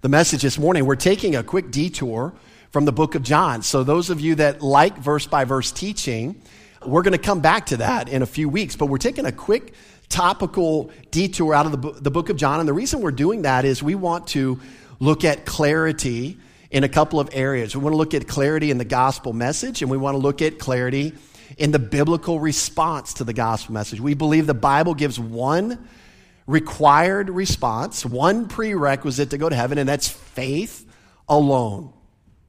the message this morning, we're taking a quick detour from the book of John. So, those of you that like verse by verse teaching, we're going to come back to that in a few weeks, but we're taking a quick topical detour out of the, the book of John. And the reason we're doing that is we want to look at clarity in a couple of areas. We want to look at clarity in the gospel message, and we want to look at clarity in the biblical response to the gospel message. We believe the Bible gives one required response, one prerequisite to go to heaven, and that's faith alone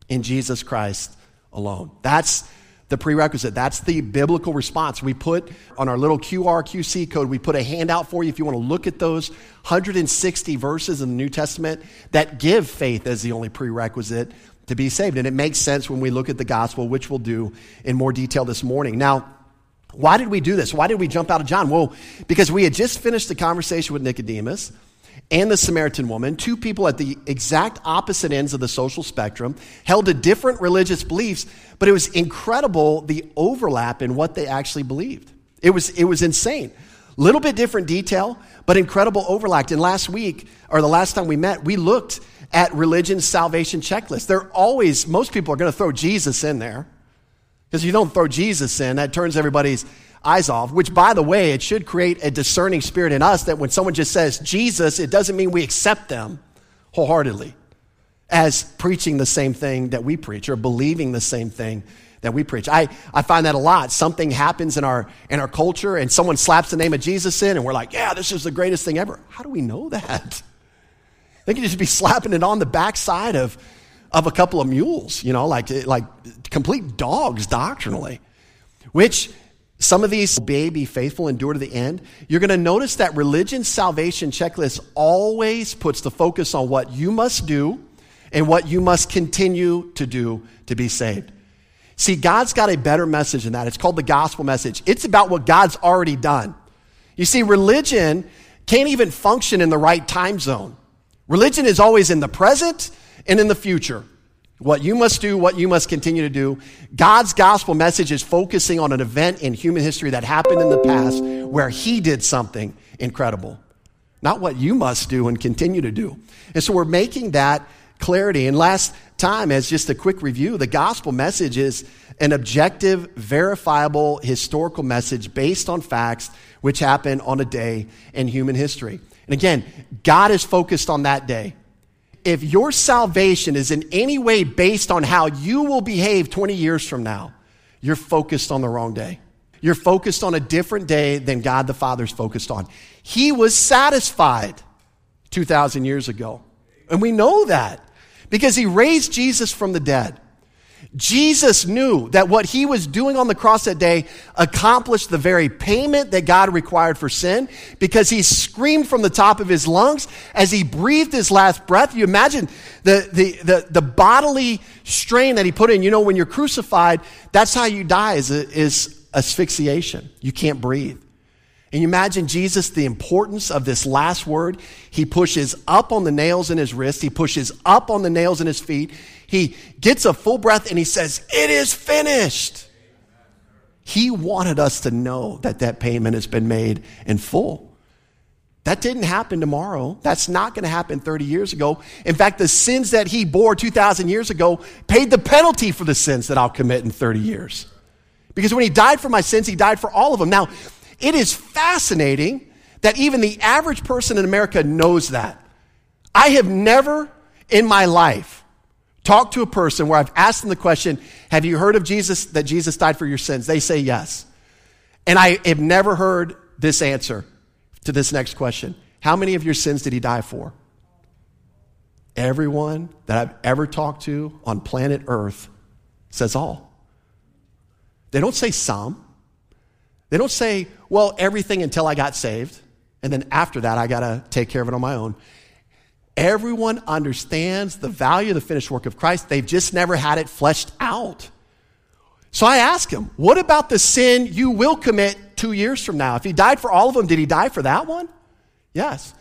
in Jesus Christ alone. That's the prerequisite. That's the biblical response. We put on our little QR QC code, we put a handout for you if you want to look at those 160 verses in the New Testament that give faith as the only prerequisite to be saved. And it makes sense when we look at the gospel, which we'll do in more detail this morning. Now, why did we do this? Why did we jump out of John? Well, because we had just finished the conversation with Nicodemus and the Samaritan woman, two people at the exact opposite ends of the social spectrum, held to different religious beliefs, but it was incredible the overlap in what they actually believed. It was, it was insane. Little bit different detail, but incredible overlap. And last week, or the last time we met, we looked at religion's salvation checklist. They're always, most people are going to throw Jesus in there. Because you don't throw Jesus in, that turns everybody's eyes off, which, by the way, it should create a discerning spirit in us that when someone just says Jesus, it doesn't mean we accept them wholeheartedly as preaching the same thing that we preach or believing the same thing that we preach. I, I find that a lot. Something happens in our, in our culture and someone slaps the name of Jesus in and we're like, yeah, this is the greatest thing ever. How do we know that? They could just be slapping it on the backside of, of a couple of mules, you know, like, like complete dogs doctrinally, which some of these may be faithful, endure to the end. You're going to notice that religion salvation checklist always puts the focus on what you must do and what you must continue to do to be saved. See, God's got a better message than that. It's called the gospel message. It's about what God's already done. You see, religion can't even function in the right time zone. Religion is always in the present and in the future. What you must do, what you must continue to do. God's gospel message is focusing on an event in human history that happened in the past where He did something incredible. Not what you must do and continue to do. And so we're making that clarity. And last time, as just a quick review, the gospel message is an objective, verifiable, historical message based on facts which happened on a day in human history. And again, God is focused on that day. If your salvation is in any way based on how you will behave 20 years from now, you're focused on the wrong day. You're focused on a different day than God the Father's focused on. He was satisfied 2,000 years ago. And we know that because he raised Jesus from the dead. Jesus knew that what he was doing on the cross that day accomplished the very payment that God required for sin because he screamed from the top of his lungs as he breathed his last breath. You imagine the, the, the, the bodily strain that he put in. You know, when you're crucified, that's how you die is, is asphyxiation. You can't breathe. And you imagine Jesus, the importance of this last word. He pushes up on the nails in his wrist. He pushes up on the nails in his feet. He gets a full breath and he says, It is finished. He wanted us to know that that payment has been made in full. That didn't happen tomorrow. That's not going to happen 30 years ago. In fact, the sins that he bore 2,000 years ago paid the penalty for the sins that I'll commit in 30 years. Because when he died for my sins, he died for all of them. Now, it is fascinating that even the average person in America knows that. I have never in my life talked to a person where I've asked them the question, Have you heard of Jesus, that Jesus died for your sins? They say yes. And I have never heard this answer to this next question How many of your sins did he die for? Everyone that I've ever talked to on planet Earth says all. They don't say some. They don't say, well, everything until I got saved, and then after that, I got to take care of it on my own. Everyone understands the value of the finished work of Christ. They've just never had it fleshed out. So I ask him, what about the sin you will commit two years from now? If he died for all of them, did he die for that one? Yes.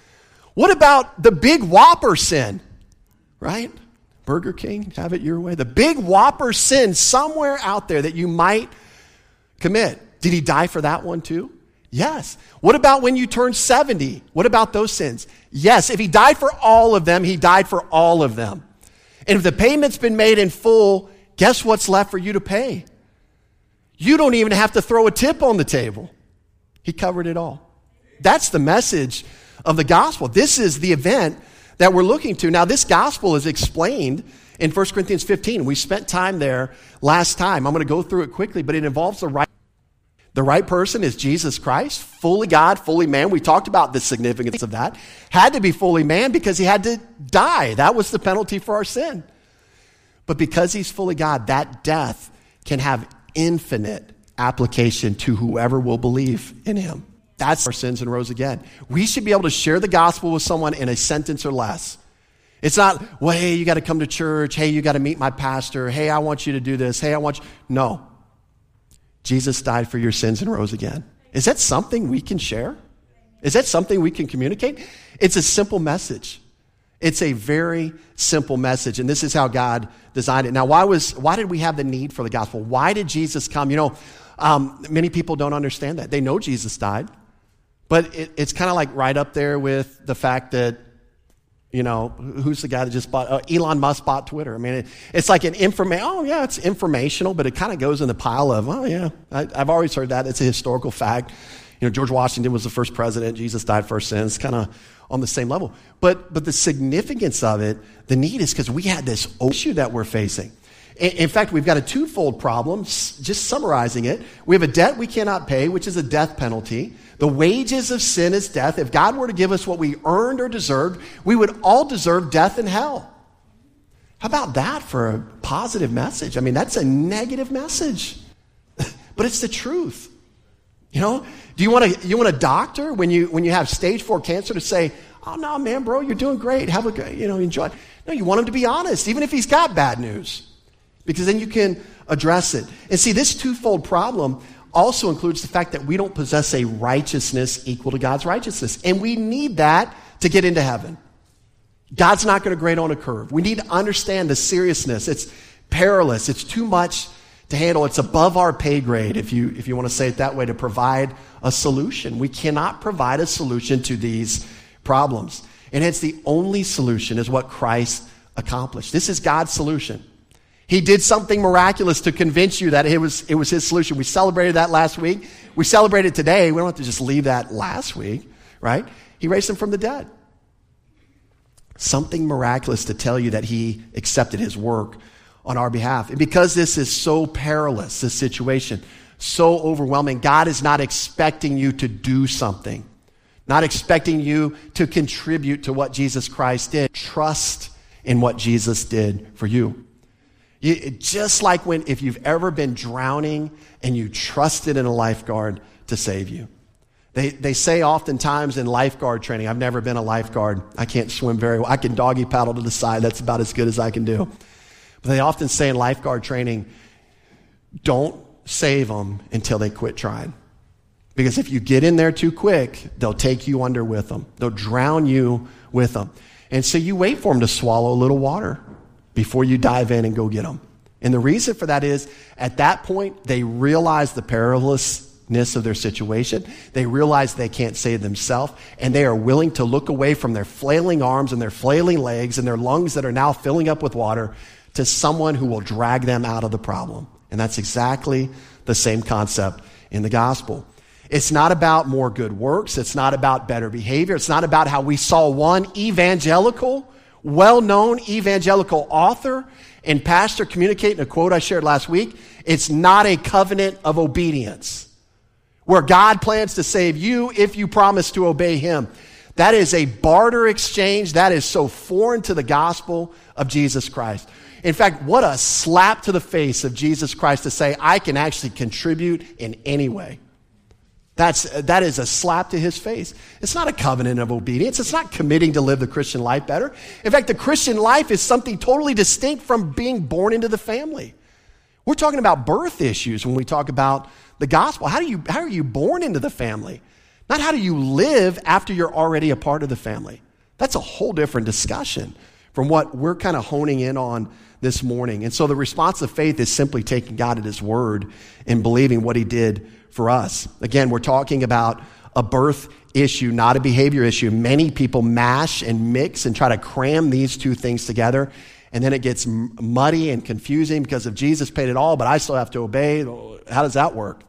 What about the big whopper sin? Right? Burger King, have it your way. The big whopper sin somewhere out there that you might commit. Did he die for that one too? Yes. What about when you turn 70? What about those sins? Yes. If he died for all of them, he died for all of them. And if the payment's been made in full, guess what's left for you to pay? You don't even have to throw a tip on the table. He covered it all. That's the message of the gospel. This is the event that we're looking to. Now, this gospel is explained in 1 Corinthians 15. We spent time there last time. I'm going to go through it quickly, but it involves the right. The right person is Jesus Christ, fully God, fully man. We talked about the significance of that. Had to be fully man because he had to die. That was the penalty for our sin. But because he's fully God, that death can have infinite application to whoever will believe in him. That's our sins and rose again. We should be able to share the gospel with someone in a sentence or less. It's not, well, hey, you got to come to church. Hey, you got to meet my pastor. Hey, I want you to do this. Hey, I want you. No. Jesus died for your sins and rose again. Is that something we can share? Is that something we can communicate? It's a simple message. It's a very simple message, and this is how God designed it. Now, why was why did we have the need for the gospel? Why did Jesus come? You know, um, many people don't understand that. They know Jesus died, but it, it's kind of like right up there with the fact that you know, who's the guy that just bought, uh, Elon Musk bought Twitter. I mean, it, it's like an information, oh yeah, it's informational, but it kind of goes in the pile of, oh yeah, I, have always heard that. It's a historical fact. You know, George Washington was the first president. Jesus died for our sins, kind of on the same level. But, but the significance of it, the need is because we had this issue that we're facing. In fact, we've got a twofold problem, just summarizing it. We have a debt we cannot pay, which is a death penalty. The wages of sin is death. If God were to give us what we earned or deserved, we would all deserve death and hell. How about that for a positive message? I mean, that's a negative message, but it's the truth. You know, do you want a, you want a doctor when you, when you have stage four cancer to say, oh, no, man, bro, you're doing great. Have a good, you know, enjoy. No, you want him to be honest, even if he's got bad news because then you can address it. And see, this twofold problem also includes the fact that we don't possess a righteousness equal to God's righteousness. And we need that to get into heaven. God's not going to grade on a curve. We need to understand the seriousness. It's perilous. It's too much to handle. It's above our pay grade, if you, if you want to say it that way, to provide a solution. We cannot provide a solution to these problems. And hence, the only solution is what Christ accomplished. This is God's solution. He did something miraculous to convince you that it was, it was his solution. We celebrated that last week. We celebrated today. We don't have to just leave that last week, right? He raised him from the dead. Something miraculous to tell you that he accepted his work on our behalf. And because this is so perilous, this situation, so overwhelming, God is not expecting you to do something, not expecting you to contribute to what Jesus Christ did. Trust in what Jesus did for you. You, just like when, if you've ever been drowning and you trusted in a lifeguard to save you. They, they say oftentimes in lifeguard training, I've never been a lifeguard. I can't swim very well. I can doggy paddle to the side. That's about as good as I can do. But they often say in lifeguard training, don't save them until they quit trying. Because if you get in there too quick, they'll take you under with them. They'll drown you with them. And so you wait for them to swallow a little water before you dive in and go get them. And the reason for that is at that point, they realize the perilousness of their situation. They realize they can't save themselves, and they are willing to look away from their flailing arms and their flailing legs and their lungs that are now filling up with water to someone who will drag them out of the problem. And that's exactly the same concept in the gospel. It's not about more good works. It's not about better behavior. It's not about how we saw one evangelical well known evangelical author and pastor communicate in a quote I shared last week. It's not a covenant of obedience where God plans to save you if you promise to obey Him. That is a barter exchange. That is so foreign to the gospel of Jesus Christ. In fact, what a slap to the face of Jesus Christ to say, I can actually contribute in any way. That's, that is a slap to his face. It's not a covenant of obedience. It's not committing to live the Christian life better. In fact, the Christian life is something totally distinct from being born into the family. We're talking about birth issues when we talk about the gospel. How, do you, how are you born into the family? Not how do you live after you're already a part of the family. That's a whole different discussion. from what we're kind of honing in on this morning. And so the response of faith is simply taking God at His word and believing what He did for us. Again, we're talking about a birth issue, not a behavior issue. Many people mash and mix and try to cram these two things together. And then it gets muddy and confusing because if Jesus paid it all, but I still have to obey, how does that work?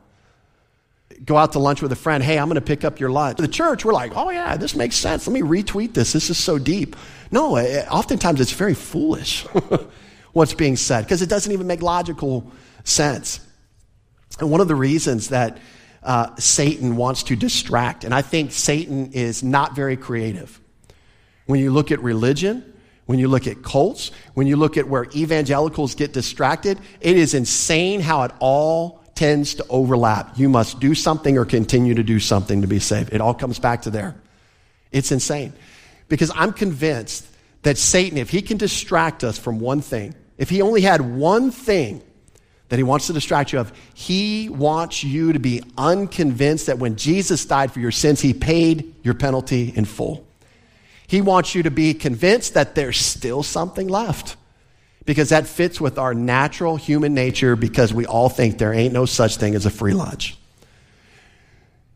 Go out to lunch with a friend. Hey, I'm going to pick up your lunch. The church, we're like, oh, yeah, this makes sense. Let me retweet this. This is so deep. No, eh, eh, oftentimes it's very foolish what's being said because it doesn't even make logical sense. And one of the reasons that uh, Satan wants to distract. And I think Satan is not very creative. When you look at religion, when you look at cults, when you look at where evangelicals get distracted, it is insane how it all tends to overlap. You must do something or continue to do something to be saved. It all comes back to there. It's insane. Because I'm convinced that Satan, if he can distract us from one thing, if he only had one thing that he wants to distract you of. He wants you to be unconvinced that when Jesus died for your sins, he paid your penalty in full. He wants you to be convinced that there's still something left because that fits with our natural human nature because we all think there ain't no such thing as a free lunch.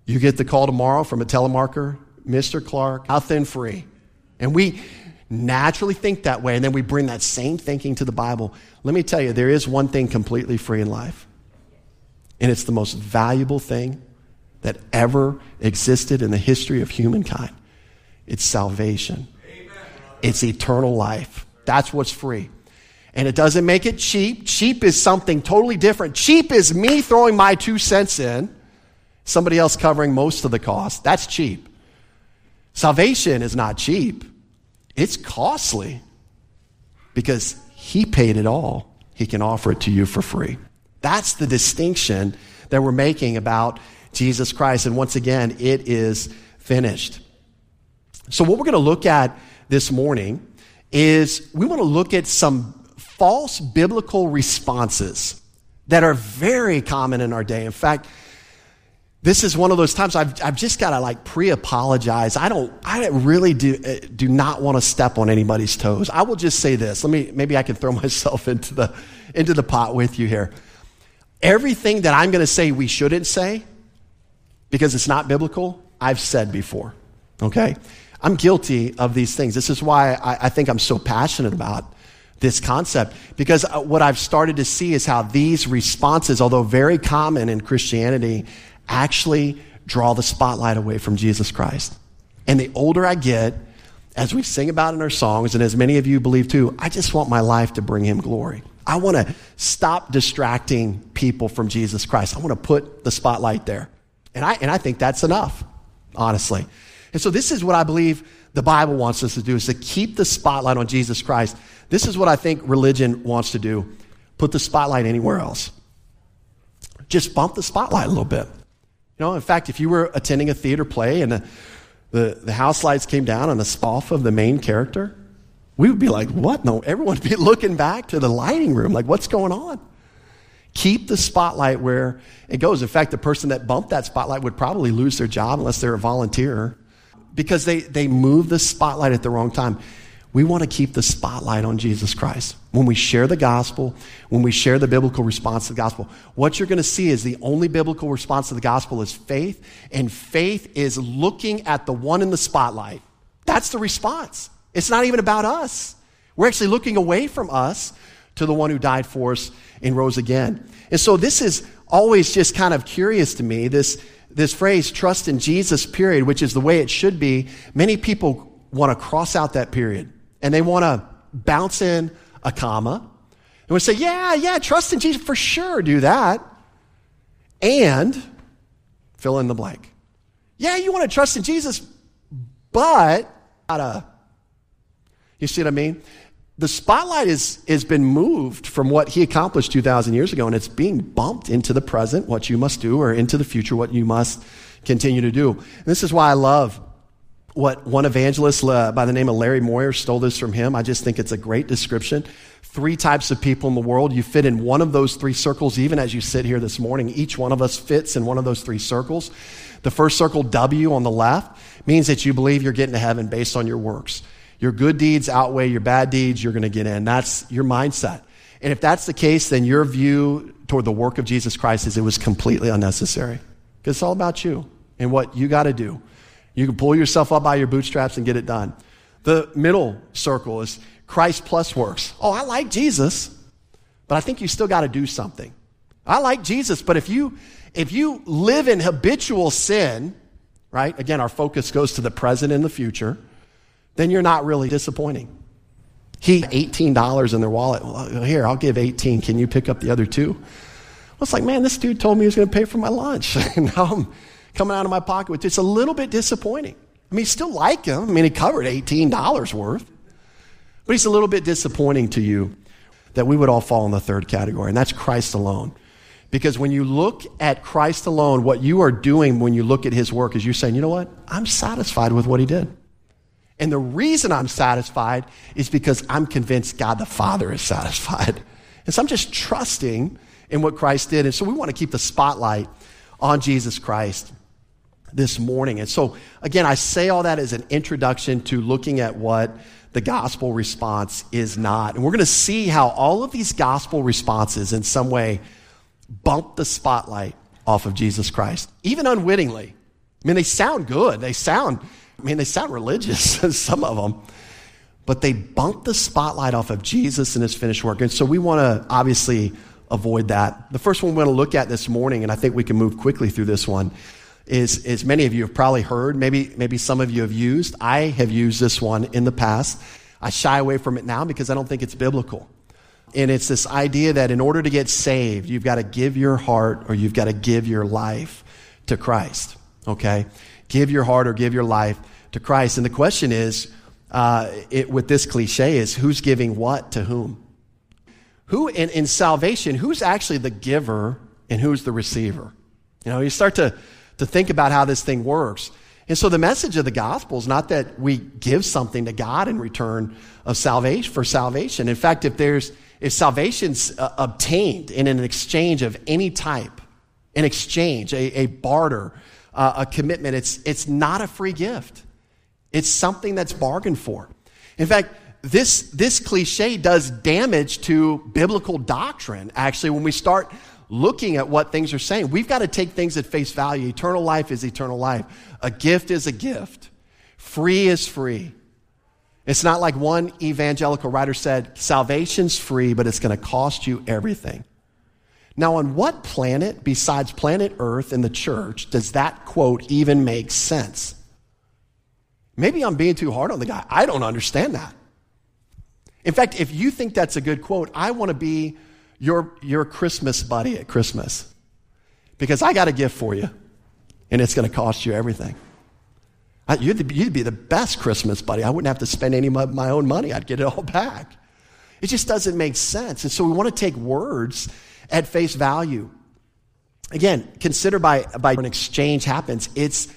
You get the call tomorrow from a telemarketer, Mr. Clark, nothing free. And we naturally think that way, and then we bring that same thinking to the Bible. Let me tell you, there is one thing completely free in life, and it's the most valuable thing that ever existed in the history of humankind. It's salvation. It's eternal life. That's what's free. And it doesn't make it cheap. Cheap is something totally different. Cheap is me throwing my two cents in, somebody else covering most of the cost. That's cheap. Salvation is not cheap. It's costly because he paid it all. He can offer it to you for free. That's the distinction that we're making about Jesus Christ. And once again, it is finished. So, what we're going to look at this morning is we want to look at some false biblical responses that are very common in our day. In fact, this is one of those times I've, I've just got to like pre-apologize. I don't, I really do, uh, do not want to step on anybody's toes. I will just say this. Let me, maybe I can throw myself into the, into the pot with you here. Everything that I'm going to say we shouldn't say because it's not biblical, I've said before. Okay? I'm guilty of these things. This is why I, I think I'm so passionate about this concept because uh, what I've started to see is how these responses, although very common in Christianity, actually draw the spotlight away from Jesus Christ. And the older I get, as we sing about in our songs, and as many of you believe too, I just want my life to bring him glory. I want to stop distracting people from Jesus Christ. I want to put the spotlight there. And I, and I think that's enough, honestly. And so this is what I believe the Bible wants us to do is to keep the spotlight on Jesus Christ. This is what I think religion wants to do. Put the spotlight anywhere else. Just bump the spotlight a little bit. You know, in fact, if you were attending a theater play and the, the, the house lights came down on the spot of the main character, we would be like, what? No, everyone would be looking back to the lighting room, like, what's going on? Keep the spotlight where it goes. In fact, the person that bumped that spotlight would probably lose their job unless they're a volunteer because they, they move the spotlight at the wrong time. We want to keep the spotlight on Jesus Christ. When we share the gospel, when we share the biblical response to the gospel, what you're going to see is the only biblical response to the gospel is faith, and faith is looking at the one in the spotlight. That's the response. It's not even about us. We're actually looking away from us to the one who died for us and rose again. And so this is always just kind of curious to me, this, this phrase, trust in Jesus, period, which is the way it should be. Many people want to cross out that period and they want to bounce in a comma and we say, yeah, yeah, trust in Jesus, for sure, do that. And fill in the blank. Yeah, you want to trust in Jesus, but gotta, you see what I mean? The spotlight is, has been moved from what he accomplished 2,000 years ago, and it's being bumped into the present, what you must do, or into the future, what you must continue to do. And this is why I love what one evangelist uh, by the name of Larry Moyer stole this from him. I just think it's a great description. Three types of people in the world. You fit in one of those three circles, even as you sit here this morning. Each one of us fits in one of those three circles. The first circle, W on the left, means that you believe you're getting to heaven based on your works. Your good deeds outweigh your bad deeds, you're going to get in. That's your mindset. And if that's the case, then your view toward the work of Jesus Christ is it was completely unnecessary. Because it's all about you and what you got to do. You can pull yourself up by your bootstraps and get it done. The middle circle is Christ plus works. Oh, I like Jesus, but I think you still got to do something. I like Jesus, but if you if you live in habitual sin, right? Again, our focus goes to the present and the future, then you're not really disappointing. He $18 in their wallet. Well, here, I'll give 18. Can you pick up the other two? Well, it's like, man, this dude told me he was going to pay for my lunch. and now I'm coming out of my pocket with It's a little bit disappointing. I mean, still like him. I mean, he covered $18 worth. But he's a little bit disappointing to you that we would all fall in the third category, and that's Christ alone. Because when you look at Christ alone, what you are doing when you look at his work is you're saying, you know what? I'm satisfied with what he did. And the reason I'm satisfied is because I'm convinced God the Father is satisfied. And so I'm just trusting in what Christ did. And so we want to keep the spotlight on Jesus Christ this morning. And so, again, I say all that as an introduction to looking at what the gospel response is not. And we're going to see how all of these gospel responses, in some way, bump the spotlight off of Jesus Christ, even unwittingly. I mean, they sound good. They sound, I mean, they sound religious, some of them, but they bump the spotlight off of Jesus and his finished work. And so we want to obviously avoid that. The first one we're going to look at this morning, and I think we can move quickly through this one, is, is many of you have probably heard, maybe, maybe some of you have used. I have used this one in the past. I shy away from it now because I don't think it's biblical. And it's this idea that in order to get saved, you've got to give your heart or you've got to give your life to Christ. Okay? Give your heart or give your life to Christ. And the question is, uh, it, with this cliche, is who's giving what to whom? Who, in, in salvation, who's actually the giver and who's the receiver? You know, you start to, to think about how this thing works. And so the message of the gospel is not that we give something to God in return of salvation for salvation. In fact, if there's if salvation's uh, obtained in an exchange of any type, an exchange, a, a barter, uh, a commitment, it's it's not a free gift. It's something that's bargained for. In fact, this this cliche does damage to biblical doctrine. Actually, when we start looking at what things are saying. We've got to take things at face value. Eternal life is eternal life. A gift is a gift. Free is free. It's not like one evangelical writer said, salvation's free, but it's going to cost you everything. Now, on what planet besides planet Earth and the church does that quote even make sense? Maybe I'm being too hard on the guy. I don't understand that. In fact, if you think that's a good quote, I want to be your, your Christmas buddy at Christmas because I got a gift for you and it's going to cost you everything. I, you'd, you'd, be the best Christmas buddy. I wouldn't have to spend any of my own money, I'd get it all back. It just doesn't make sense. And so we want to take words at face value. Again, consider by, by an exchange happens, it's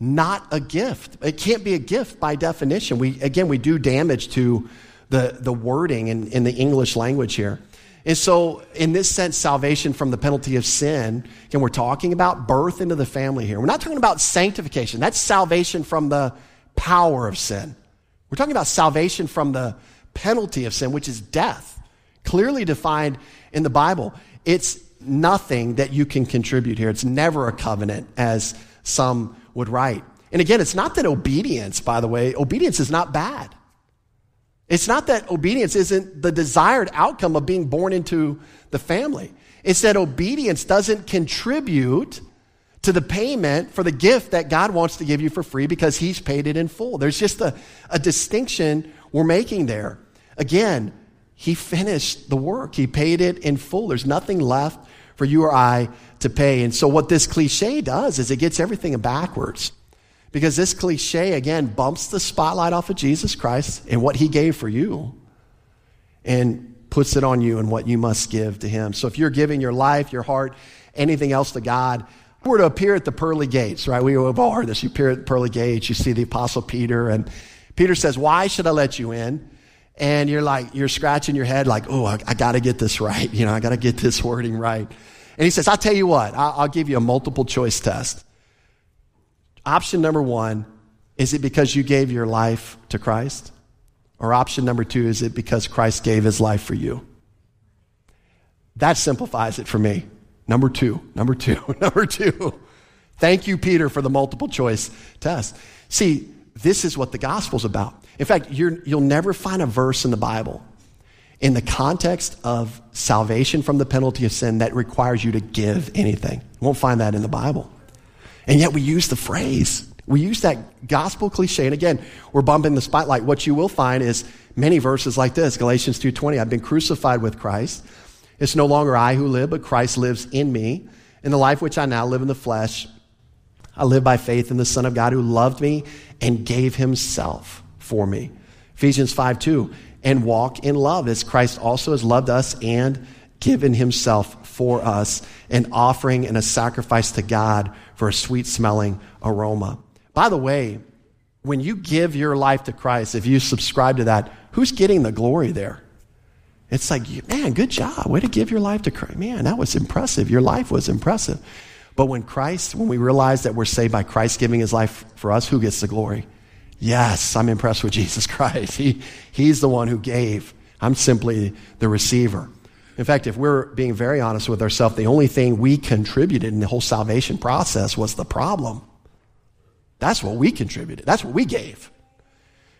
not a gift. It can't be a gift by definition. We, again, we do damage to the, the wording in, in the English language here. And so, in this sense, salvation from the penalty of sin, and we're talking about birth into the family here. We're not talking about sanctification. That's salvation from the power of sin. We're talking about salvation from the penalty of sin, which is death, clearly defined in the Bible. It's nothing that you can contribute here. It's never a covenant, as some would write. And again, it's not that obedience, by the way, obedience is not bad. It's not that obedience isn't the desired outcome of being born into the family. It's that obedience doesn't contribute to the payment for the gift that God wants to give you for free because He's paid it in full. There's just a, a distinction we're making there. Again, He finished the work, He paid it in full. There's nothing left for you or I to pay. And so, what this cliche does is it gets everything backwards. Because this cliche, again, bumps the spotlight off of Jesus Christ and what he gave for you and puts it on you and what you must give to him. So if you're giving your life, your heart, anything else to God, we're to appear at the pearly gates, right? We have all heard this. You appear at the pearly gates, you see the apostle Peter, and Peter says, Why should I let you in? And you're like, you're scratching your head, like, oh, I, I got to get this right. You know, I got to get this wording right. And he says, I'll tell you what, I'll, I'll give you a multiple choice test. Option number one is it because you gave your life to Christ? Or option number two, is it because Christ gave his life for you? That simplifies it for me. Number two, number two, number two. Thank you, Peter, for the multiple choice test. See, this is what the gospel's about. In fact, you will never find a verse in the Bible in the context of salvation from the penalty of sin that requires you to give anything. You won't find that in the Bible. And yet we use the phrase. We use that gospel cliche. And again, we're bumping the spotlight. What you will find is many verses like this Galatians 2.20, I've been crucified with Christ. It's no longer I who live, but Christ lives in me. In the life which I now live in the flesh, I live by faith in the Son of God who loved me and gave himself for me. Ephesians 5 2, and walk in love as Christ also has loved us and given himself for us, an offering and a sacrifice to God for a sweet smelling aroma. By the way, when you give your life to Christ, if you subscribe to that, who's getting the glory there? It's like, man, good job. Way to give your life to Christ. Man, that was impressive. Your life was impressive. But when Christ, when we realize that we're saved by Christ giving his life for us, who gets the glory? Yes, I'm impressed with Jesus Christ. He, he's the one who gave. I'm simply the receiver. In fact, if we're being very honest with ourselves, the only thing we contributed in the whole salvation process was the problem. That's what we contributed. That's what we gave.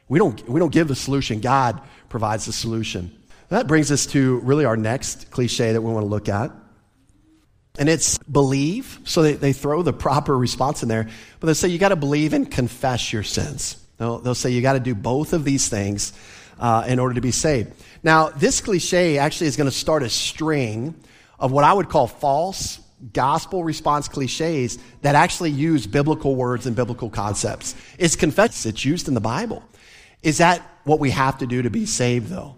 We don't, we don't give the solution. God provides the solution. That brings us to really our next cliche that we want to look at. And it's believe. So they, they throw the proper response in there. But they say you got to believe and confess your sins. They'll, they'll say you got to do both of these things uh, in order to be saved. Now, this cliche actually is going to start a string of what I would call false gospel response cliches that actually use biblical words and biblical concepts. It's confess, it's used in the Bible. Is that what we have to do to be saved, though?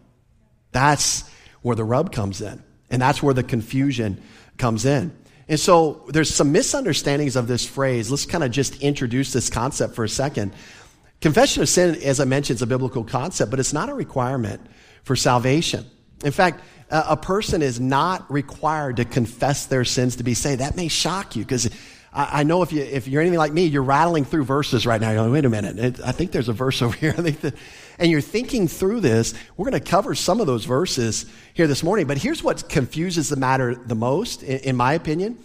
That's where the rub comes in. And that's where the confusion comes in. And so there's some misunderstandings of this phrase. Let's kind of just introduce this concept for a second. Confession of sin, as I mentioned, is a biblical concept, but it's not a requirement for salvation. In fact, a person is not required to confess their sins to be saved. That may shock you because I know if, you, if you're anything like me, you're rattling through verses right now. You're like, wait a minute. I think there's a verse over here. And you're thinking through this. We're going to cover some of those verses here this morning. But here's what confuses the matter the most, in my opinion,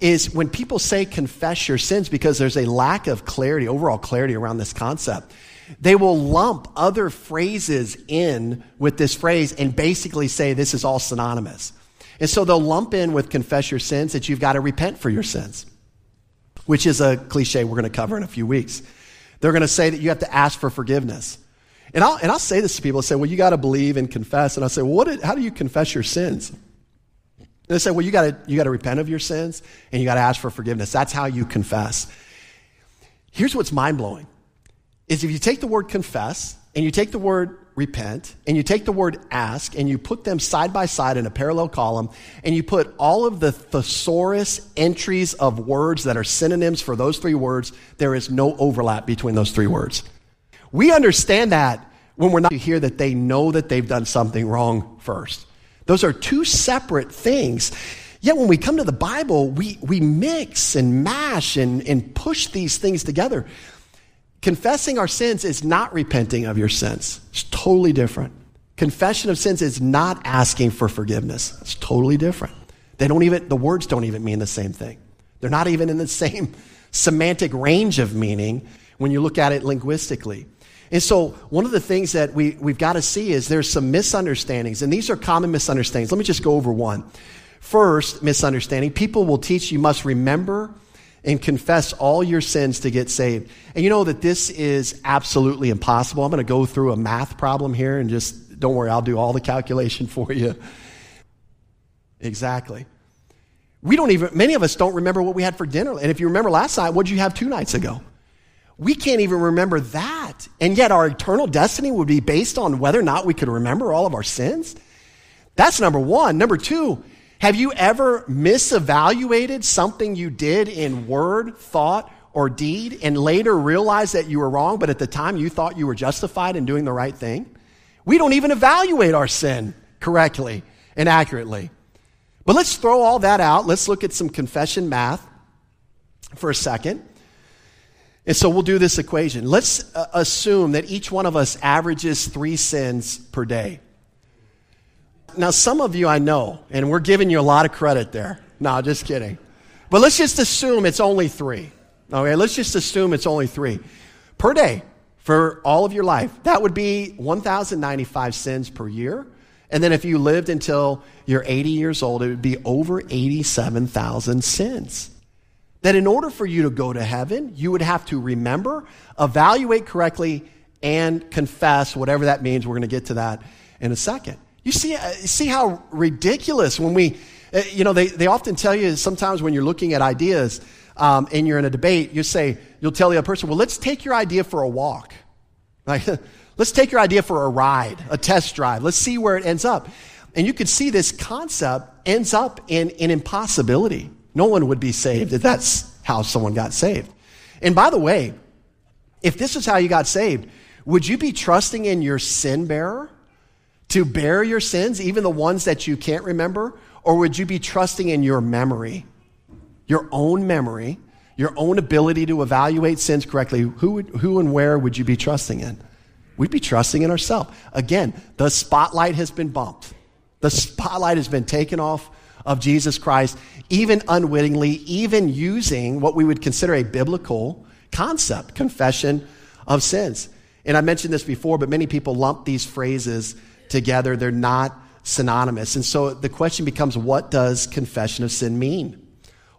is when people say confess your sins because there's a lack of clarity, overall clarity around this concept. They will lump other phrases in with this phrase and basically say this is all synonymous. And so they'll lump in with confess your sins that you've got to repent for your sins, which is a cliche we're going to cover in a few weeks. They're going to say that you have to ask for forgiveness. And I'll, and I'll say this to people. I say, well, you got to believe and confess. And I'll say, well, what did, how do you confess your sins? They say, well, you got to you got to repent of your sins and you got to ask for forgiveness. That's how you confess. Here's what's mind blowing is if you take the word confess and you take the word repent and you take the word ask and you put them side by side in a parallel column and you put all of the thesaurus entries of words that are synonyms for those three words, there is no overlap between those three words. We understand that when we're not hear that they know that they've done something wrong first. Those are two separate things. Yet when we come to the Bible, we, we mix and mash and, and push these things together. Confessing our sins is not repenting of your sins. It's totally different. Confession of sins is not asking for forgiveness. It's totally different. They don't even, the words don't even mean the same thing. They're not even in the same semantic range of meaning when you look at it linguistically. And so, one of the things that we, we've got to see is there's some misunderstandings, and these are common misunderstandings. Let me just go over one. First, misunderstanding people will teach you must remember and confess all your sins to get saved. And you know that this is absolutely impossible. I'm going to go through a math problem here and just don't worry, I'll do all the calculation for you. Exactly. We don't even, many of us don't remember what we had for dinner. And if you remember last night, what did you have two nights ago? We can't even remember that. And yet our eternal destiny would be based on whether or not we could remember all of our sins. That's number one. Number two, have you ever misevaluated something you did in word, thought, or deed and later realized that you were wrong, but at the time you thought you were justified in doing the right thing? We don't even evaluate our sin correctly and accurately. But let's throw all that out. Let's look at some confession math for a second. And so we'll do this equation. Let's uh, assume that each one of us averages three sins per day. Now, some of you I know, and we're giving you a lot of credit there. No, just kidding. But let's just assume it's only three. Okay, let's just assume it's only three per day for all of your life. That would be 1,095 sins per year. And then if you lived until you're 80 years old, it would be over 87,000 sins. That in order for you to go to heaven, you would have to remember, evaluate correctly, and confess, whatever that means. We're going to get to that in a second. You see, uh, see how ridiculous when we, uh, you know, they, they often tell you sometimes when you're looking at ideas um, and you're in a debate, you say, you'll tell the other person, well, let's take your idea for a walk. Like, let's take your idea for a ride, a test drive. Let's see where it ends up. And you can see this concept ends up in an impossibility. No one would be saved if that's how someone got saved. And by the way, if this is how you got saved, would you be trusting in your sin bearer to bear your sins, even the ones that you can't remember? Or would you be trusting in your memory, your own memory, your own ability to evaluate sins correctly? Who, would, who and where would you be trusting in? We'd be trusting in ourselves. Again, the spotlight has been bumped. The spotlight has been taken off of Jesus Christ, even unwittingly, even using what we would consider a biblical concept, confession of sins. And I mentioned this before, but many people lump these phrases together. They're not synonymous. And so the question becomes what does confession of sin mean?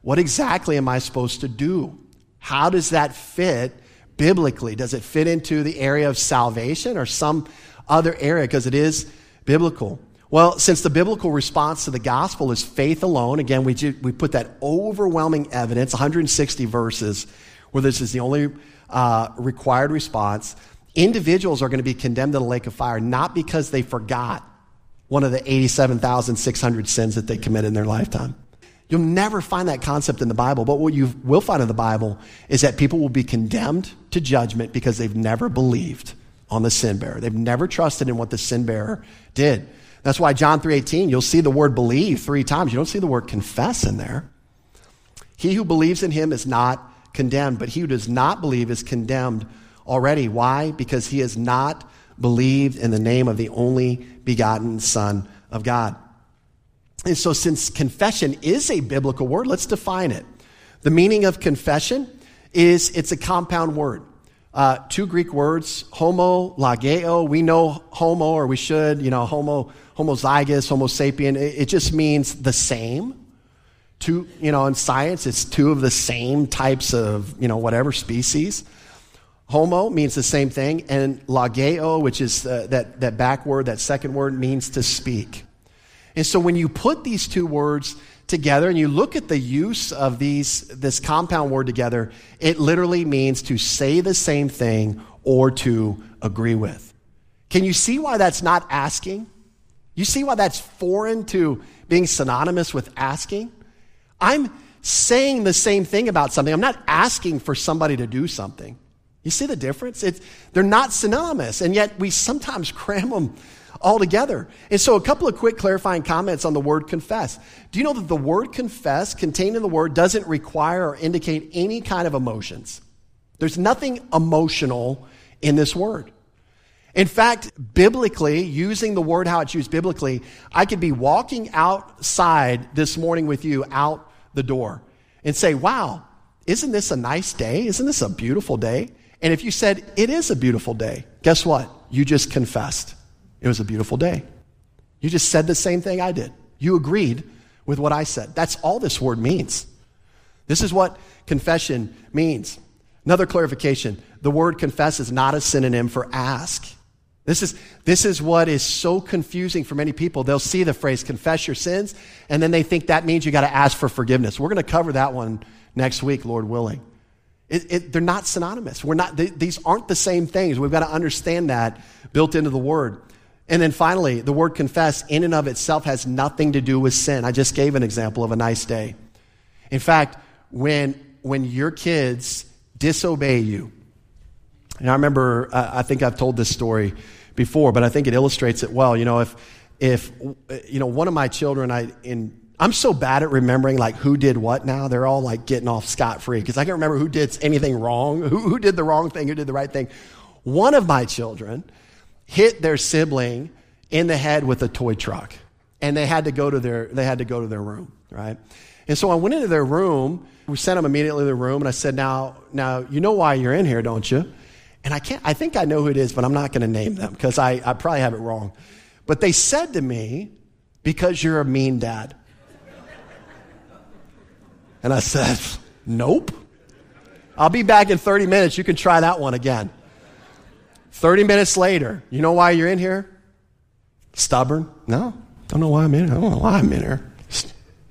What exactly am I supposed to do? How does that fit biblically? Does it fit into the area of salvation or some other area? Because it is biblical. Well, since the biblical response to the gospel is faith alone, again, we, we put that overwhelming evidence, 160 verses, where this is the only uh, required response individuals are going to be condemned to the lake of fire not because they forgot one of the 87,600 sins that they committed in their lifetime. You'll never find that concept in the Bible, but what you will find in the Bible is that people will be condemned to judgment because they've never believed on the sin bearer. They've never trusted in what the sin bearer did. That's why John 3:18, you'll see the word believe 3 times. You don't see the word confess in there. He who believes in him is not condemned, but he who does not believe is condemned already. Why? Because he has not believed in the name of the only begotten Son of God. And so, since confession is a biblical word, let's define it. The meaning of confession is it's a compound word. Uh, two Greek words, homo, logeo. We know homo, or we should, you know, homo, homozygous, homo sapien. It, it just means the same. Two, you know, in science, it's two of the same types of, you know, whatever species. Homo means the same thing, and logeo, which is uh, that, that back word, that second word, means to speak. And so when you put these two words together and you look at the use of these, this compound word together, it literally means to say the same thing or to agree with. Can you see why that's not asking? You see why that's foreign to being synonymous with asking? I'm saying the same thing about something. I'm not asking for somebody to do something. You see the difference? It's, they're not synonymous, and yet we sometimes cram them all together. And so, a couple of quick clarifying comments on the word confess. Do you know that the word confess contained in the word doesn't require or indicate any kind of emotions? There's nothing emotional in this word. In fact, biblically, using the word how it's used biblically, I could be walking outside this morning with you out the door and say, Wow, isn't this a nice day? Isn't this a beautiful day? And if you said, It is a beautiful day, guess what? You just confessed. It was a beautiful day. You just said the same thing I did. You agreed with what I said. That's all this word means. This is what confession means. Another clarification the word confess is not a synonym for ask. This is, this is what is so confusing for many people. They'll see the phrase confess your sins, and then they think that means you got to ask for forgiveness. We're going to cover that one next week, Lord willing. It, it, they're not synonymous. We're not, they, these aren't the same things. We've got to understand that built into the word. And then finally, the word confess in and of itself has nothing to do with sin. I just gave an example of a nice day. In fact, when, when your kids disobey you, and I remember, uh, I think I've told this story before, but I think it illustrates it well. You know, if, if, you know, one of my children, I, in I'm so bad at remembering like who did what now. They're all like getting off scot free because I can't remember who did anything wrong, who, who did the wrong thing, who did the right thing. One of my children hit their sibling in the head with a toy truck and they had to go to their, they had to go to their room, right? And so I went into their room. We sent them immediately to the room and I said, now, now, you know why you're in here, don't you? And I can't, I think I know who it is, but I'm not going to name them because I, I probably have it wrong. But they said to me, because you're a mean dad. And I said, Nope. I'll be back in 30 minutes. You can try that one again. 30 minutes later, you know why you're in here? Stubborn? No. Don't know why I'm in here. I don't know why I'm in here.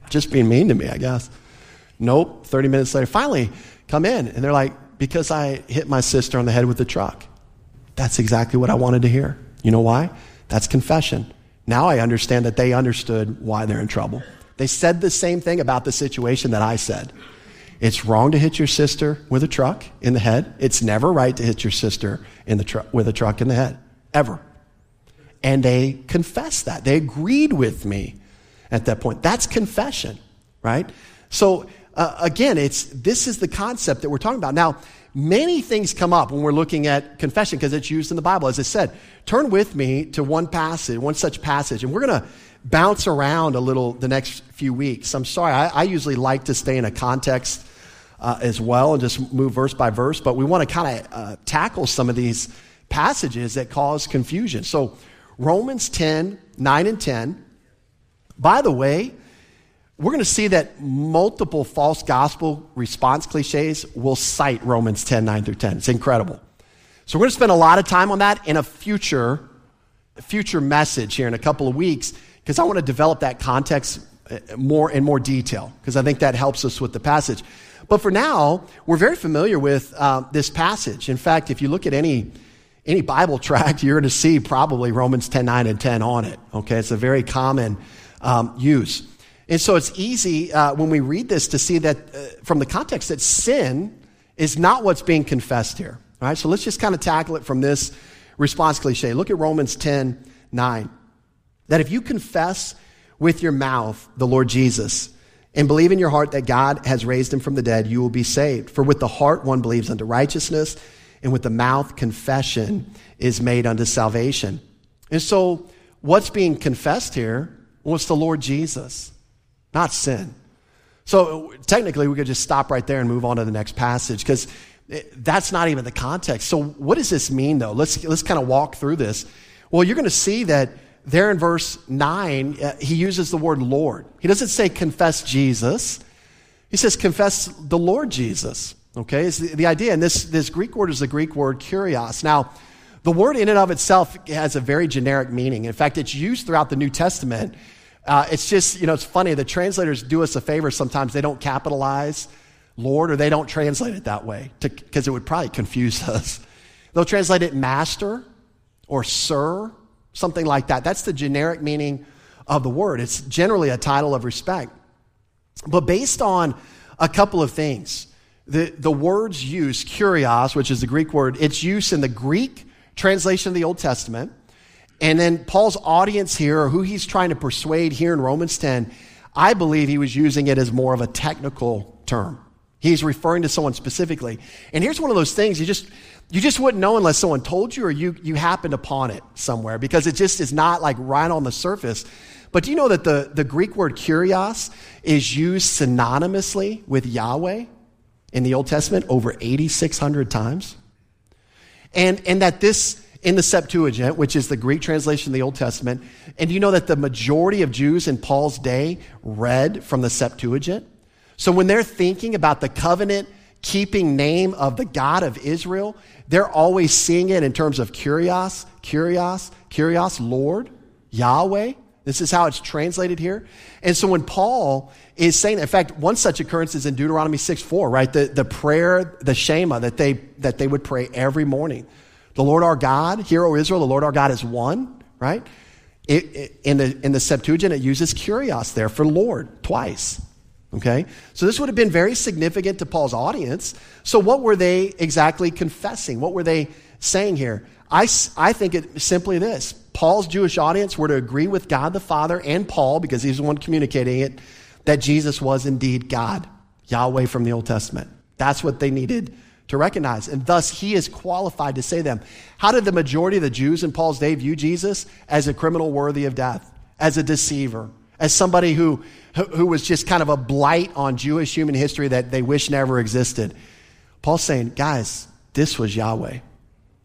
Just being mean to me, I guess. Nope. 30 minutes later, finally come in. And they're like, Because I hit my sister on the head with the truck. That's exactly what I wanted to hear. You know why? That's confession. Now I understand that they understood why they're in trouble. They said the same thing about the situation that I said. It's wrong to hit your sister with a truck in the head. It's never right to hit your sister in the tr- with a truck in the head, ever. And they confessed that. They agreed with me at that point. That's confession, right? So uh, again, it's this is the concept that we're talking about. Now, many things come up when we're looking at confession because it's used in the Bible. As I said, turn with me to one passage, one such passage, and we're going to bounce around a little the next few weeks. I'm sorry, I, I usually like to stay in a context uh, as well and just move verse by verse, but we want to kind of uh, tackle some of these passages that cause confusion. So, Romans 10, 9 and 10. By the way, we're going to see that multiple false gospel response cliches will cite Romans 10, 9 through 10. It's incredible. So we're going to spend a lot of time on that in a future, future message here in a couple of weeks because I want to develop that context uh, more in more detail because I think that helps us with the passage. But for now, we're very familiar with uh, this passage. In fact, if you look at any any Bible tract, you're going to see probably Romans 10, 9, and 10 on it. Okay, it's a very common um, use. And so it's easy uh, when we read this to see that uh, from the context that sin is not what's being confessed here. All right, so let's just kind of tackle it from this response cliche. Look at Romans 10 9. That if you confess with your mouth the Lord Jesus and believe in your heart that God has raised him from the dead, you will be saved. For with the heart one believes unto righteousness, and with the mouth confession is made unto salvation. And so, what's being confessed here? It's the Lord Jesus not sin. So technically, we could just stop right there and move on to the next passage because that's not even the context. So, what does this mean, though? Let's, let's kind of walk through this. Well, you're going to see that there in verse 9, uh, he uses the word Lord. He doesn't say confess Jesus, he says confess the Lord Jesus. Okay, it's the, the idea. And this, this Greek word is the Greek word kurios. Now, the word in and of itself has a very generic meaning. In fact, it's used throughout the New Testament uh, it's just, you know, it's funny. The translators do us a favor sometimes. They don't capitalize Lord or they don't translate it that way because it would probably confuse us. They'll translate it master or sir, something like that. That's the generic meaning of the word. It's generally a title of respect. But based on a couple of things, the, the word's use, kurios, which is the Greek word, its use in the Greek translation of the Old Testament and then Paul's audience here, or who he's trying to persuade here in Romans 10, I believe he was using it as more of a technical term. He's referring to someone specifically. And here's one of those things you just you just wouldn't know unless someone told you or you you happened upon it somewhere because it just is not like right on the surface. But do you know that the, the Greek word kurios is used synonymously with Yahweh in the Old Testament over 8,600 times? And, and that this in the Septuagint, which is the Greek translation of the Old Testament. And do you know that the majority of Jews in Paul's day read from the Septuagint? So when they're thinking about the covenant keeping name of the God of Israel, they're always seeing it in terms of kurios, kurios, kurios, Lord, Yahweh. This is how it's translated here. And so when Paul is saying, in fact, one such occurrence is in Deuteronomy 6 4, right? The, the prayer, the Shema that they, that they would pray every morning. The Lord our God, hear, O Israel, the Lord our God is one, right? It, it, in, the, in the Septuagint, it uses kurios there for Lord twice. Okay? So this would have been very significant to Paul's audience. So what were they exactly confessing? What were they saying here? I, I think it simply this. Paul's Jewish audience were to agree with God the Father and Paul, because he's the one communicating it, that Jesus was indeed God, Yahweh from the Old Testament. That's what they needed to recognize. And thus, he is qualified to say them. How did the majority of the Jews in Paul's day view Jesus? As a criminal worthy of death, as a deceiver, as somebody who, who was just kind of a blight on Jewish human history that they wish never existed. Paul's saying, guys, this was Yahweh.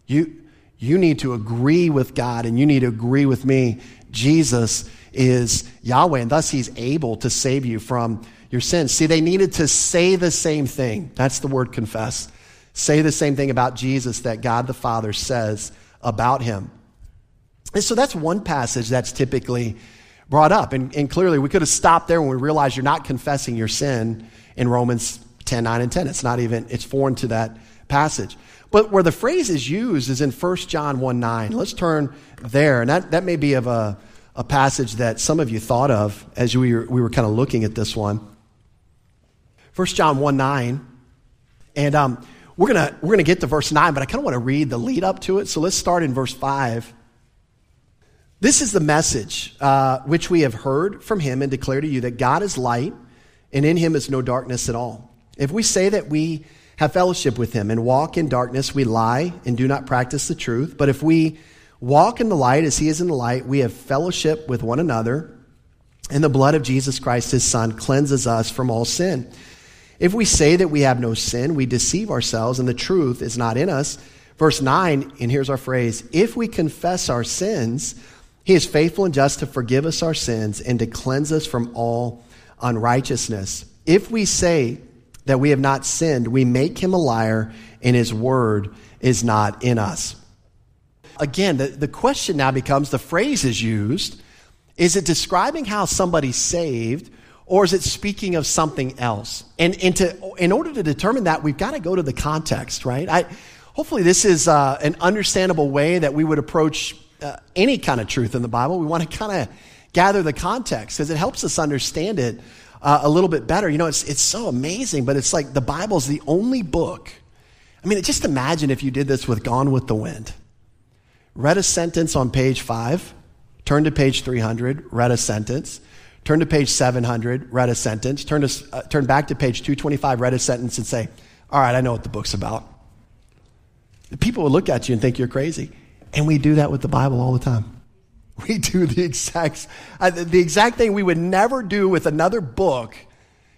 You, you need to agree with God and you need to agree with me. Jesus is Yahweh, and thus he's able to save you from your sins. See, they needed to say the same thing. That's the word confess. Say the same thing about Jesus that God the Father says about him. And so that's one passage that's typically brought up. And, and clearly, we could have stopped there when we realized you're not confessing your sin in Romans 10, 9, and 10. It's not even, it's foreign to that passage. But where the phrase is used is in 1 John 1 9. Let's turn there. And that, that may be of a, a passage that some of you thought of as we were, we were kind of looking at this one. 1 John 1 9. And um, we're going to we're gonna get to verse 9, but I kind of want to read the lead up to it. So let's start in verse 5. This is the message uh, which we have heard from him and declare to you that God is light, and in him is no darkness at all. If we say that we have fellowship with him and walk in darkness, we lie and do not practice the truth. But if we walk in the light as he is in the light, we have fellowship with one another, and the blood of Jesus Christ, his son, cleanses us from all sin. If we say that we have no sin, we deceive ourselves, and the truth is not in us. Verse 9, and here's our phrase If we confess our sins, he is faithful and just to forgive us our sins and to cleanse us from all unrighteousness. If we say that we have not sinned, we make him a liar, and his word is not in us. Again, the, the question now becomes the phrase is used. Is it describing how somebody's saved, or is it speaking of something else? And, and to, in order to determine that, we've got to go to the context, right? I, hopefully, this is uh, an understandable way that we would approach uh, any kind of truth in the Bible. We want to kind of gather the context because it helps us understand it uh, a little bit better. You know, it's, it's so amazing, but it's like the Bible's the only book. I mean, just imagine if you did this with Gone with the Wind. Read a sentence on page five, turn to page 300, read a sentence, turn to page 700, read a sentence, turn, to, uh, turn back to page 225, read a sentence, and say, All right, I know what the book's about. People will look at you and think you're crazy. And we do that with the Bible all the time. We do the exact, the exact thing we would never do with another book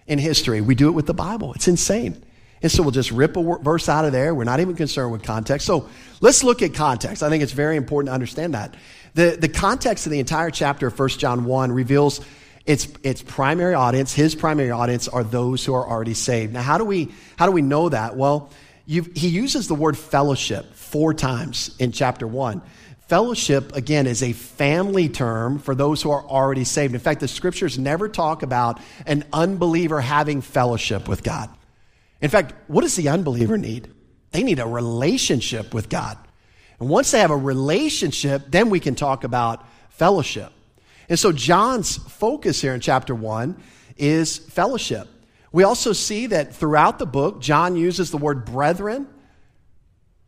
in history. We do it with the Bible. It's insane. And so we'll just rip a verse out of there. We're not even concerned with context. So let's look at context. I think it's very important to understand that. The, the context of the entire chapter of 1 John 1 reveals its, its primary audience, his primary audience, are those who are already saved. Now, how do we, how do we know that? Well, he uses the word fellowship four times in chapter 1. Fellowship, again, is a family term for those who are already saved. In fact, the scriptures never talk about an unbeliever having fellowship with God. In fact, what does the unbeliever need? They need a relationship with God. And once they have a relationship, then we can talk about fellowship. And so John's focus here in chapter 1 is fellowship. We also see that throughout the book, John uses the word brethren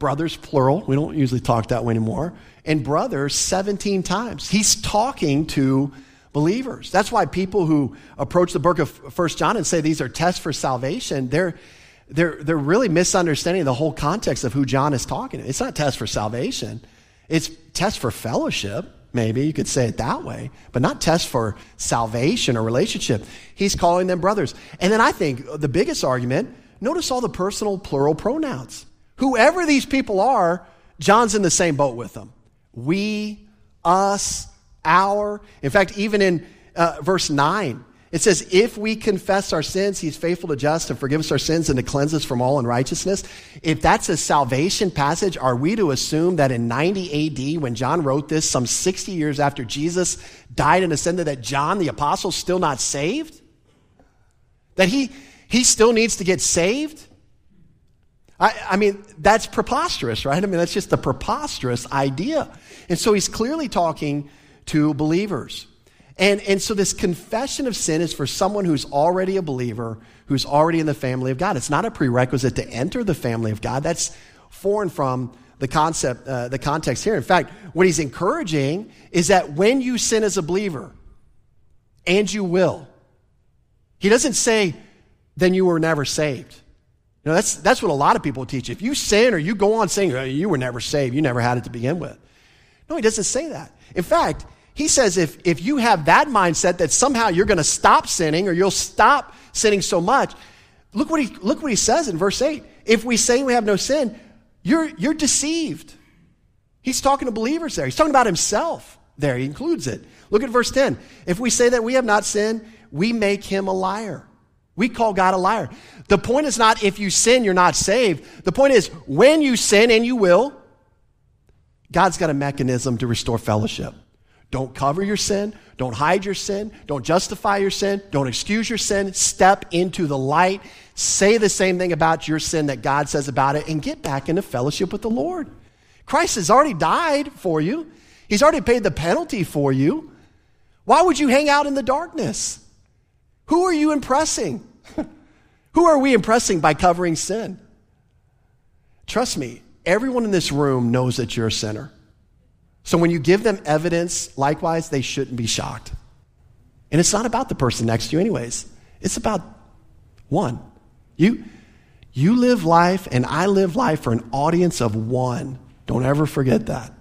brothers, plural. We don't usually talk that way anymore. And brothers 17 times. He's talking to believers. That's why people who approach the book of First John and say these are tests for salvation, they're, they're, they're really misunderstanding the whole context of who John is talking to. It's not tests for salvation. It's tests for fellowship, maybe you could say it that way, but not test for salvation or relationship. He's calling them brothers. And then I think the biggest argument, notice all the personal plural pronouns. Whoever these people are, John's in the same boat with them. We, us, our. In fact, even in uh, verse 9, it says, If we confess our sins, he's faithful to just and forgive us our sins and to cleanse us from all unrighteousness. If that's a salvation passage, are we to assume that in 90 AD, when John wrote this, some 60 years after Jesus died and ascended, that John the apostle still not saved? That he, he still needs to get saved? I, I, mean, that's preposterous, right? I mean, that's just a preposterous idea. And so he's clearly talking to believers. And, and so this confession of sin is for someone who's already a believer, who's already in the family of God. It's not a prerequisite to enter the family of God. That's foreign from the concept, uh, the context here. In fact, what he's encouraging is that when you sin as a believer, and you will, he doesn't say, then you were never saved. You know, that's, that's what a lot of people teach. If you sin or you go on saying, oh, you were never saved, you never had it to begin with. No, he doesn't say that. In fact, he says if, if you have that mindset that somehow you're going to stop sinning or you'll stop sinning so much, look what he, look what he says in verse 8. If we say we have no sin, you're, you're deceived. He's talking to believers there. He's talking about himself there. He includes it. Look at verse 10. If we say that we have not sinned, we make him a liar. We call God a liar. The point is not if you sin, you're not saved. The point is when you sin, and you will, God's got a mechanism to restore fellowship. Don't cover your sin. Don't hide your sin. Don't justify your sin. Don't excuse your sin. Step into the light. Say the same thing about your sin that God says about it and get back into fellowship with the Lord. Christ has already died for you, He's already paid the penalty for you. Why would you hang out in the darkness? Who are you impressing? Who are we impressing by covering sin? Trust me, everyone in this room knows that you're a sinner. So when you give them evidence, likewise, they shouldn't be shocked. And it's not about the person next to you, anyways. It's about one. You, you live life, and I live life for an audience of one. Don't ever forget that.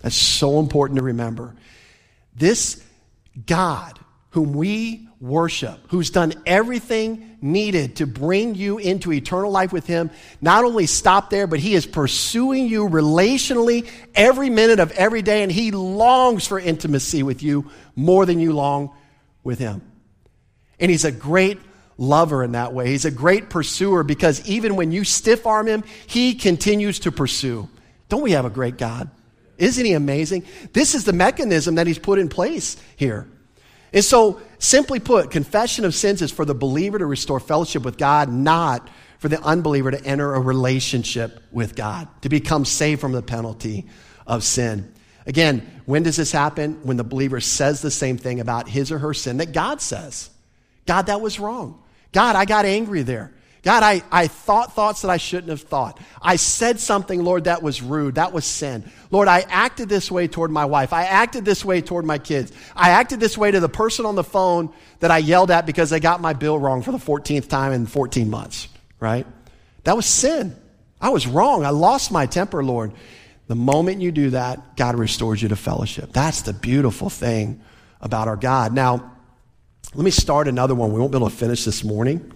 That's so important to remember. This God, whom we worship, who's done everything needed to bring you into eternal life with Him, not only stop there, but He is pursuing you relationally every minute of every day, and He longs for intimacy with you more than you long with Him. And He's a great lover in that way. He's a great pursuer because even when you stiff arm Him, He continues to pursue. Don't we have a great God? Isn't He amazing? This is the mechanism that He's put in place here. And so, simply put, confession of sins is for the believer to restore fellowship with God, not for the unbeliever to enter a relationship with God, to become saved from the penalty of sin. Again, when does this happen? When the believer says the same thing about his or her sin that God says. God, that was wrong. God, I got angry there. God, I, I thought thoughts that I shouldn't have thought. I said something, Lord, that was rude. That was sin. Lord, I acted this way toward my wife. I acted this way toward my kids. I acted this way to the person on the phone that I yelled at because they got my bill wrong for the 14th time in 14 months, right? That was sin. I was wrong. I lost my temper, Lord. The moment you do that, God restores you to fellowship. That's the beautiful thing about our God. Now, let me start another one. We won't be able to finish this morning.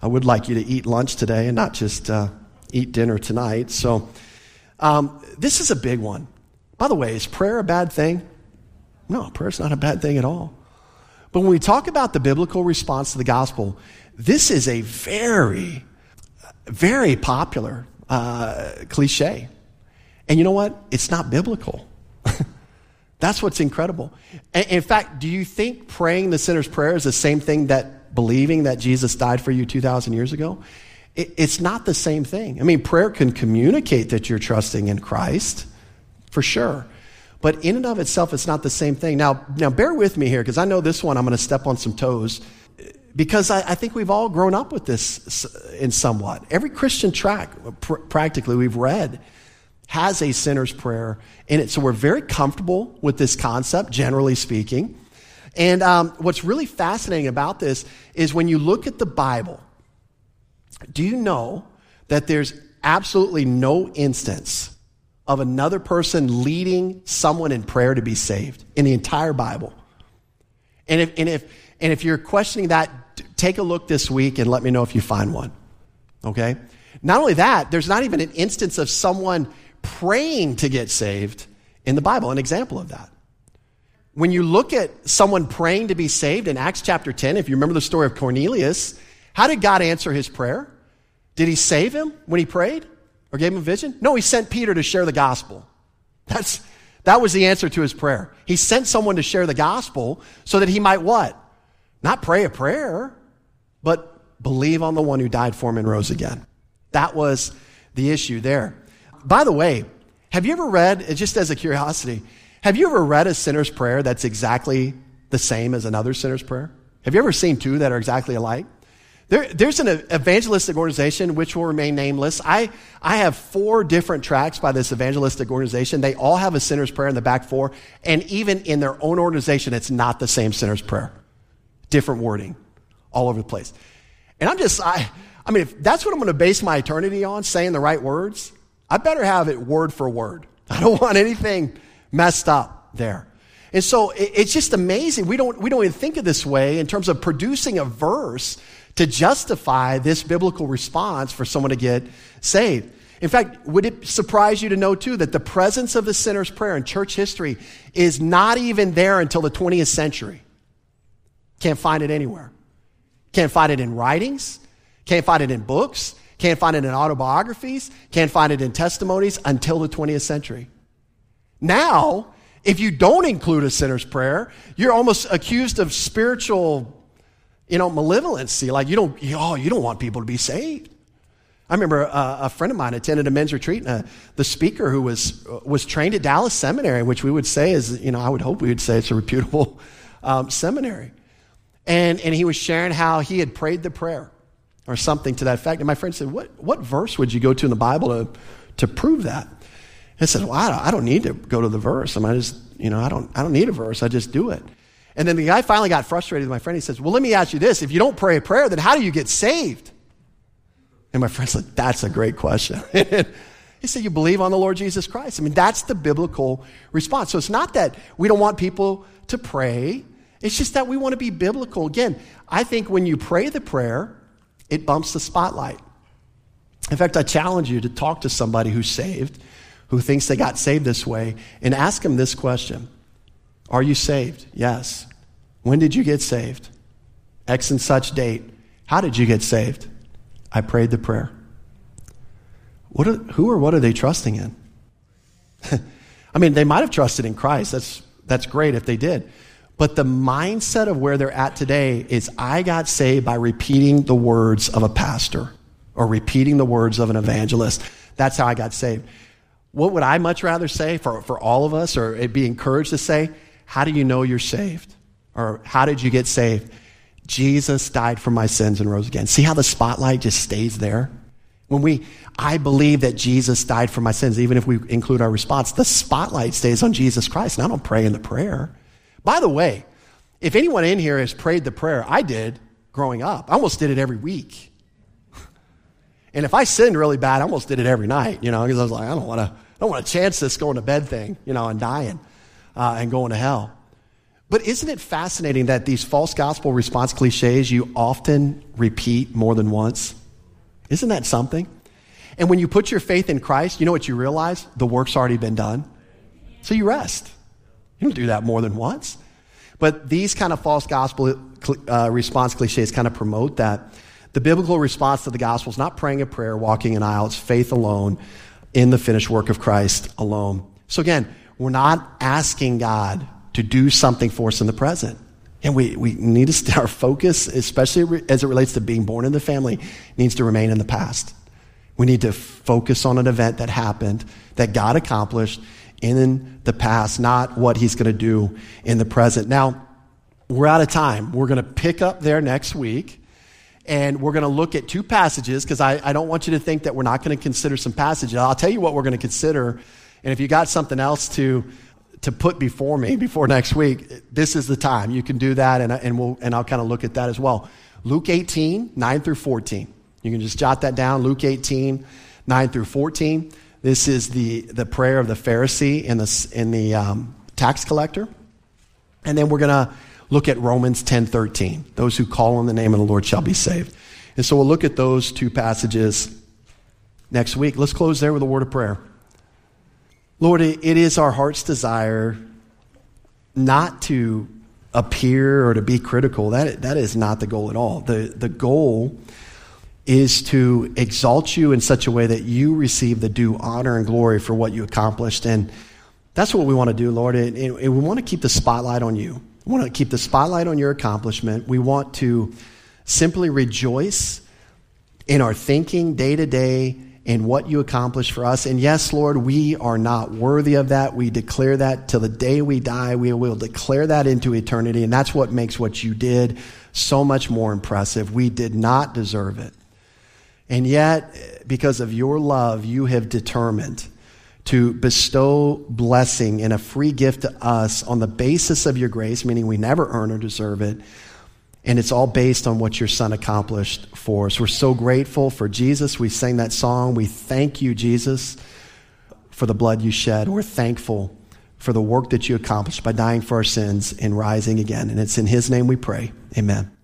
I would like you to eat lunch today and not just uh, eat dinner tonight. So, um, this is a big one. By the way, is prayer a bad thing? No, prayer's not a bad thing at all. But when we talk about the biblical response to the gospel, this is a very, very popular uh, cliche. And you know what? It's not biblical. That's what's incredible. in fact, do you think praying the sinner's prayer is the same thing that believing that Jesus died for you 2,000 years ago, it, it's not the same thing. I mean, prayer can communicate that you're trusting in Christ, for sure. But in and of itself, it's not the same thing. Now, now bear with me here, because I know this one I'm going to step on some toes, because I, I, think we've all grown up with this in somewhat. Every Christian track, pr- practically, we've read has a sinner's prayer in it. So we're very comfortable with this concept, generally speaking. And um, what's really fascinating about this is when you look at the Bible, do you know that there's absolutely no instance of another person leading someone in prayer to be saved in the entire Bible? And if, and if, and if you're questioning that, take a look this week and let me know if you find one. Okay? Not only that, there's not even an instance of someone praying to get saved in the Bible, an example of that when you look at someone praying to be saved in Acts chapter 10, if you remember the story of Cornelius, how did God answer his prayer? Did he save him when he prayed or gave him a vision? No, he sent Peter to share the gospel. That's, that was the answer to his prayer. He sent someone to share the gospel so that he might what? Not pray a prayer, but believe on the one who died for him and rose again. That was the issue there. By the way, have you ever read, just as a curiosity, have you ever read a sinner's prayer that's exactly the same as another sinner's prayer? Have you ever seen two that are exactly alike? There, there's an evangelistic organization which will remain nameless. I, I have four different tracks by this evangelistic organization. They all have a sinner's prayer in the back four, and even in their own organization, it's not the same sinner's prayer. Different wording all over the place. And I'm just, I, I mean, if that's what I'm going to base my eternity on, saying the right words, I better have it word for word. I don't want anything messed up there. And so it's just amazing. We don't, we don't even think of this way in terms of producing a verse to justify this biblical response for someone to get saved. In fact, would it surprise you to know too that the presence of the sinner's prayer in church history is not even there until the 20th century? Can't find it anywhere. Can't find it in writings. Can't find it in books. Can't find it in autobiographies. Can't find it in testimonies until the 20th century. Now, if you don't include a sinner's prayer, you're almost accused of spiritual you know, malevolency. Like you don't, oh, you don't want people to be saved. I remember a, a friend of mine attended a men's retreat, and uh, the speaker who was was trained at Dallas Seminary, which we would say is, you know, I would hope we would say it's a reputable um, seminary, and and he was sharing how he had prayed the prayer, or something to that effect. And my friend said, "What what verse would you go to in the Bible to to prove that?" I said, "Well, I don't, need to go to the verse. I mean, I just, you know, I don't I don't need a verse. I just do it." And then the guy finally got frustrated with my friend. He says, Well, let me ask you this. If you don't pray a prayer, then how do you get saved? And my friend said, That's a great question. he said, You believe on the Lord Jesus Christ. I mean, that's the biblical response. So it's not that we don't want people to pray, it's just that we want to be biblical. Again, I think when you pray the prayer, it bumps the spotlight. In fact, I challenge you to talk to somebody who's saved, who thinks they got saved this way, and ask them this question Are you saved? Yes. When did you get saved? X and such date. How did you get saved? I prayed the prayer. What are, who or what are they trusting in? I mean, they might have trusted in Christ. That's, that's great if they did. But the mindset of where they're at today is I got saved by repeating the words of a pastor or repeating the words of an evangelist. That's how I got saved. What would I much rather say for, for all of us or be encouraged to say? How do you know you're saved? Or how did you get saved? Jesus died for my sins and rose again. See how the spotlight just stays there? When we, I believe that Jesus died for my sins, even if we include our response, the spotlight stays on Jesus Christ. And I don't pray in the prayer. By the way, if anyone in here has prayed the prayer, I did growing up. I almost did it every week. And if I sinned really bad, I almost did it every night, you know, because I was like, I don't want to, I don't want chance this going to bed thing, you know, and dying uh, and going to hell. But isn't it fascinating that these false gospel response cliches you often repeat more than once? Isn't that something? And when you put your faith in Christ, you know what you realize? The work's already been done. So you rest. You don't do that more than once. But these kind of false gospel uh, response cliches kind of promote that. The biblical response to the gospel is not praying a prayer, walking an aisle. It's faith alone in the finished work of Christ alone. So again, we're not asking God to do something for us in the present. And we, we need to, stay, our focus, especially as it relates to being born in the family, needs to remain in the past. We need to focus on an event that happened, that God accomplished in the past, not what He's going to do in the present. Now, we're out of time. We're going to pick up there next week, and we're going to look at two passages because I, I don't want you to think that we're not going to consider some passages. I'll tell you what we're going to consider, and if you got something else to to put before me before next week, this is the time. You can do that, and, and, we'll, and I'll kind of look at that as well. Luke 18, 9 through 14. You can just jot that down. Luke 18, 9 through 14. This is the, the prayer of the Pharisee and the, and the um, tax collector. And then we're going to look at Romans 10:13. Those who call on the name of the Lord shall be saved. And so we'll look at those two passages next week. Let's close there with a word of prayer. Lord, it is our heart's desire not to appear or to be critical. That, that is not the goal at all. The, the goal is to exalt you in such a way that you receive the due honor and glory for what you accomplished. And that's what we want to do, Lord. And, and we want to keep the spotlight on you. We want to keep the spotlight on your accomplishment. We want to simply rejoice in our thinking day to day in what you accomplish for us. And yes, Lord, we are not worthy of that. We declare that till the day we die. We will declare that into eternity. And that's what makes what you did so much more impressive. We did not deserve it. And yet, because of your love, you have determined to bestow blessing and a free gift to us on the basis of your grace, meaning we never earn or deserve it. And it's all based on what your son accomplished for us. We're so grateful for Jesus. We sang that song. We thank you, Jesus, for the blood you shed. We're thankful for the work that you accomplished by dying for our sins and rising again. And it's in his name we pray. Amen.